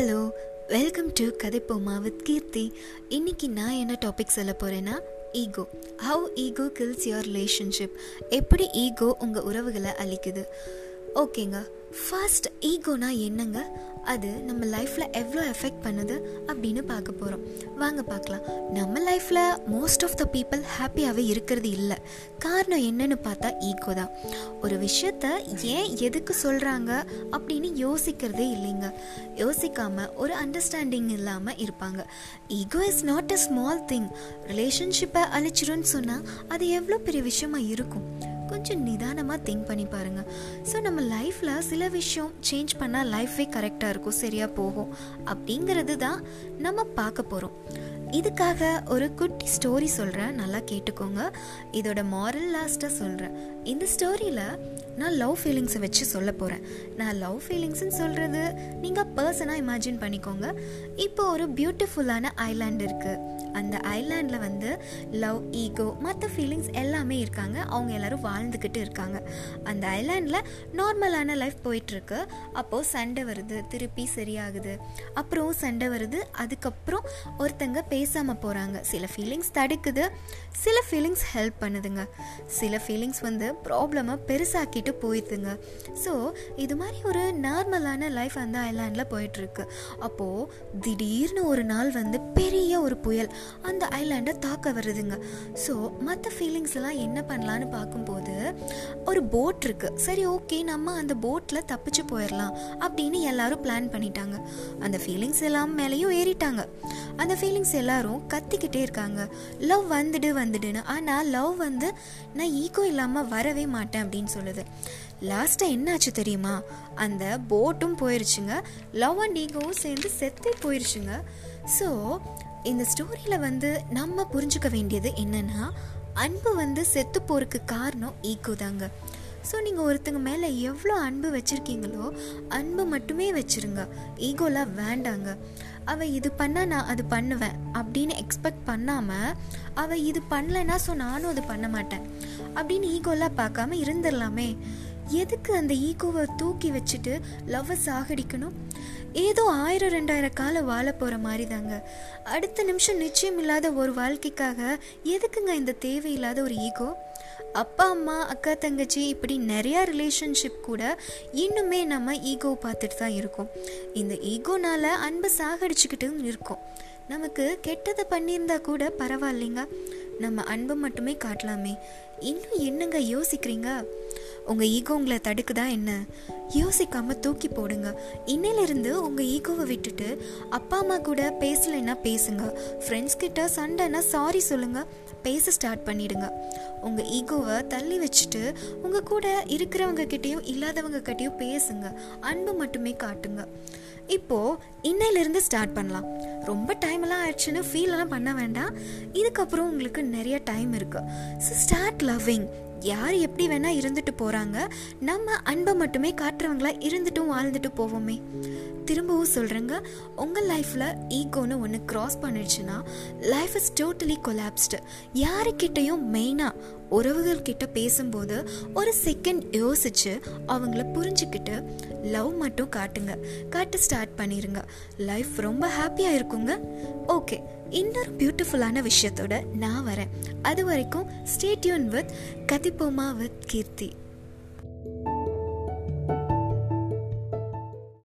Hello welcome to கதைப்போமா with Keerthi. இன்னைக்கு நான் என்ன டாபிக் சொல்ல போகிறேன்னா ego how ego kills your relationship எப்படி ஈகோ உங்கள் உறவுகளை அழிக்குது? ஓகேங்க. ஃபர்ஸ்ட் ஈகோனா என்னங்க? அது நம்ம லைஃப்பில் எவ்வளோ எஃபெக்ட் பண்ணுது அப்படின்னு பார்க்க போகிறோம் வாங்க பார்க்கலாம். நம்ம லைஃப்பில் மோஸ்ட் ஆஃப் த பீப்புள் ஹாப்பியாகவே இருக்கிறது இல்லை. காரணம் என்னன்னு பார்த்தா ஈகோ தான். ஒரு விஷயத்த ஏன் எதுக்கு சொல்கிறாங்க அப்படின்னு யோசிக்கிறதே இல்லைங்க. யோசிக்காமல் ஒரு அண்டர்ஸ்டாண்டிங் இல்லாமல் இருப்பாங்க. Ego is not a small thing ரிலேஷன்ஷிப்பை அழிச்சிரும்னு சொன்னால் அது எவ்வளோ பெரிய விஷயமா இருக்கும். கொஞ்சம் நிதானமாக திங்க் பண்ணி பாருங்கள் ஸோ நம்ம லைஃப்பில் சில விஷயம் சேஞ்ச் பண்ணால் லைஃபே கரெக்டாக இருக்கும் சரியாக போகும். அப்படிங்கிறது தான் நம்ம பார்க்க போகிறோம் இதுக்காக ஒரு குட்டி ஸ்டோரி சொல்கிறேன் நல்லா கேட்டுக்கோங்க. இதோட மாரல் லாஸ்ட்டாக சொல்கிறேன் இந்த ஸ்டோரியில் நான் லவ் ஃபீலிங்ஸை வச்சு சொல்ல போகிறேன் நான் லவ் ஃபீலிங்ஸ்னு சொல்கிறது நீங்கள் பர்சனாக இமேஜின் பண்ணிக்கோங்க. இப்போ ஒரு பியூட்டிஃபுல்லான ஐலாண்ட் இருக்குது அந்த ஐலாண்டில் வந்து லவ் ஈகோ மற்ற ஃபீலிங்ஸ் எல்லாமே இருக்காங்க. அவங்க எல்லாரும் வாழ்ந்துக்கிட்டு இருக்காங்க. அந்த ஐலாண்டில் நார்மலான லைஃப் போயிட்டுருக்கு. அப்போது சண்டை வருது திருப்பி சரியாகுது. அப்புறம் சண்டை வருது. அதுக்கப்புறம் ஒருத்தங்க பேசாமல் போகிறாங்க சில ஃபீலிங்ஸ் தடுக்குது. சில ஃபீலிங்ஸ் ஹெல்ப் பண்ணுதுங்க. சில ஃபீலிங்ஸ் வந்து ப்ராப்ளமாக பெருசாக்கிட்டு போயிடுதுங்க. ஸோ இது மாதிரி ஒரு நார்மலான லைஃப் அந்த ஐலாண்டில் போயிட்டுருக்கு. அப்போது திடீர்னு ஒரு நாள் வந்து பெரிய ஒரு புயல் அந்த ஐலாண்டை தாக்க வருதுங்க. ஸோ மற்ற ஃபீலிங்ஸ் எல்லாம் என்ன பண்ணலான்னு பார்க்கும்போது ஒரு போட் இருக்குது சரி ஓகே நம்ம அந்த போட்டில் தப்பிச்சு போயிடலாம் அப்படின்னு எல்லாரும் பிளான் பண்ணிட்டாங்க. அந்த ஃபீலிங்ஸ் எல்லாம் மேலேயும் ஏறிட்டாங்க. அந்த ஃபீலிங்ஸ் எல்லாம் எல்லாரும் கத்திக்கிட்டே இருக்காங்க. லவ் வந்துடு வந்துடுன்னு. ஆனால் லவ் வந்து நான் ஈகோ இல்லாமல் வரவே மாட்டேன் அப்படின்னு சொல்லுது. லாஸ்ட்டாக என்னாச்சு தெரியுமா? அந்த போட்டும் போயிருச்சுங்க. லவ் அண்ட் ஈகோவும் சேர்ந்து செத்தே போயிருச்சுங்க. ஸோ இந்த ஸ்டோரியில் வந்து நம்ம புரிஞ்சுக்க வேண்டியது என்னென்னா அன்பு வந்து செத்து போகிறதுக்கு காரணம் ஈகோ தாங்க. ஸோ நீங்கள் ஒருத்தங்க மேலே எவ்வளோ அன்பு வச்சுருக்கீங்களோ அன்பு மட்டுமே வச்சுருங்க. ஈகோலாம் வேண்டாங்க. அவள் இது பண்ணால் நான் அது பண்ணுவேன் அப்படின்னு எக்ஸ்பெக்ட் பண்ணாமல் அவள் இது பண்ணலைன்னா ஸோ நானும் அது பண்ண மாட்டேன். அப்படின்னு ஈகோலாம் பார்க்காம இருந்துடலாமே. எதுக்கு அந்த ஈகோவை தூக்கி வச்சுட்டு லவ்வை சாகடிக்கணும்? ஏதோ ஆயிரம் ரெண்டாயிரம் காலம் வாழ போகிற மாதிரி தாங்க அடுத்த நிமிஷம் நிச்சயம் இல்லாத ஒரு வாழ்க்கைக்காக எதுக்குங்க இந்த தேவையில்லாத ஒரு ஈகோ? அப்பா அம்மா அக்கா தங்கச்சி இப்படி நிறையா ரிலேஷன்ஷிப் கூட இன்னுமே நம்ம ஈகோ பார்த்துட்டு தான் இருக்கோம். இந்த ஈகோனால் அன்பை சாகடிச்சுக்கிட்டு இருக்கோம். நமக்கு கெட்டதை பண்ணியிருந்தா கூட பரவாயில்லைங்க. நம்ம அன்பை மட்டுமே காட்டலாமே. இன்னும் என்னங்க யோசிக்கிறீங்க? உங்கள் ஈகோ உங்களை தடுக்குதா என்ன? யோசிக்காமல் தூக்கி போடுங்க. இன்னிலிருந்து உங்கள் ஈகோவை விட்டுட்டு அப்பா அம்மா கூட பேசலைன்னா பேசுங்க. ஃப்ரெண்ட்ஸ் கிட்ட சண்டைன்னா சாரி சொல்லுங்க. பேச ஸ்டார்ட் பண்ணிடுங்க. உங்கள் ஈகோவை தள்ளி வச்சுட்டு உங்கள் கூட இருக்கிறவங்க கிட்டேயும் இல்லாதவங்க கிட்டேயும் பேசுங்க. அன்பு மட்டுமே காட்டுங்க. இப்போது இன்னையிலிருந்து ஸ்டார்ட் பண்ணலாம். ரொம்ப டைம்லாம் ஆயிடுச்சுன்னு ஃபீலெல்லாம் பண்ண வேண்டாம். இதுக்கப்புறம் உங்களுக்கு நிறைய டைம் இருக்குது ஸோ ஸ்டார்ட் லவ்விங் யார் எப்படி வேணால் இருந்துட்டு போகிறாங்க நம்ம அன்பை மட்டுமே காட்டுறவங்களா இருந்துட்டும் வாழ்ந்துட்டு போவோமே. திரும்பவும் சொல்கிறேங்க உங்கள் லைஃப்பில் ஈகோன்னு ஒன்று க்ராஸ் பண்ணிடுச்சுன்னா லைஃப் இஸ் டோட்டலி கொலாப்ஸ்டு யாருக்கிட்டையும் மெயினாக உறவுகள்கிட்ட பேசும்போது ஒரு செகண்ட் யோசிச்சு அவங்கள புரிஞ்சுக்கிட்டு லவ் மட்டும் காட்டுங்க. காட்ட ஸ்டார்ட் பண்ணிடுங்க லைஃப் ரொம்ப ஹாப்பியாக இருக்குங்க. ஓகே இன்னொரு பியூட்டிஃபுல்லான விஷயத்தோட நான் வரேன். அது வரைக்கும் ஸ்டேட்யூன் வித் கதிப்போமா வித் கீர்த்தி.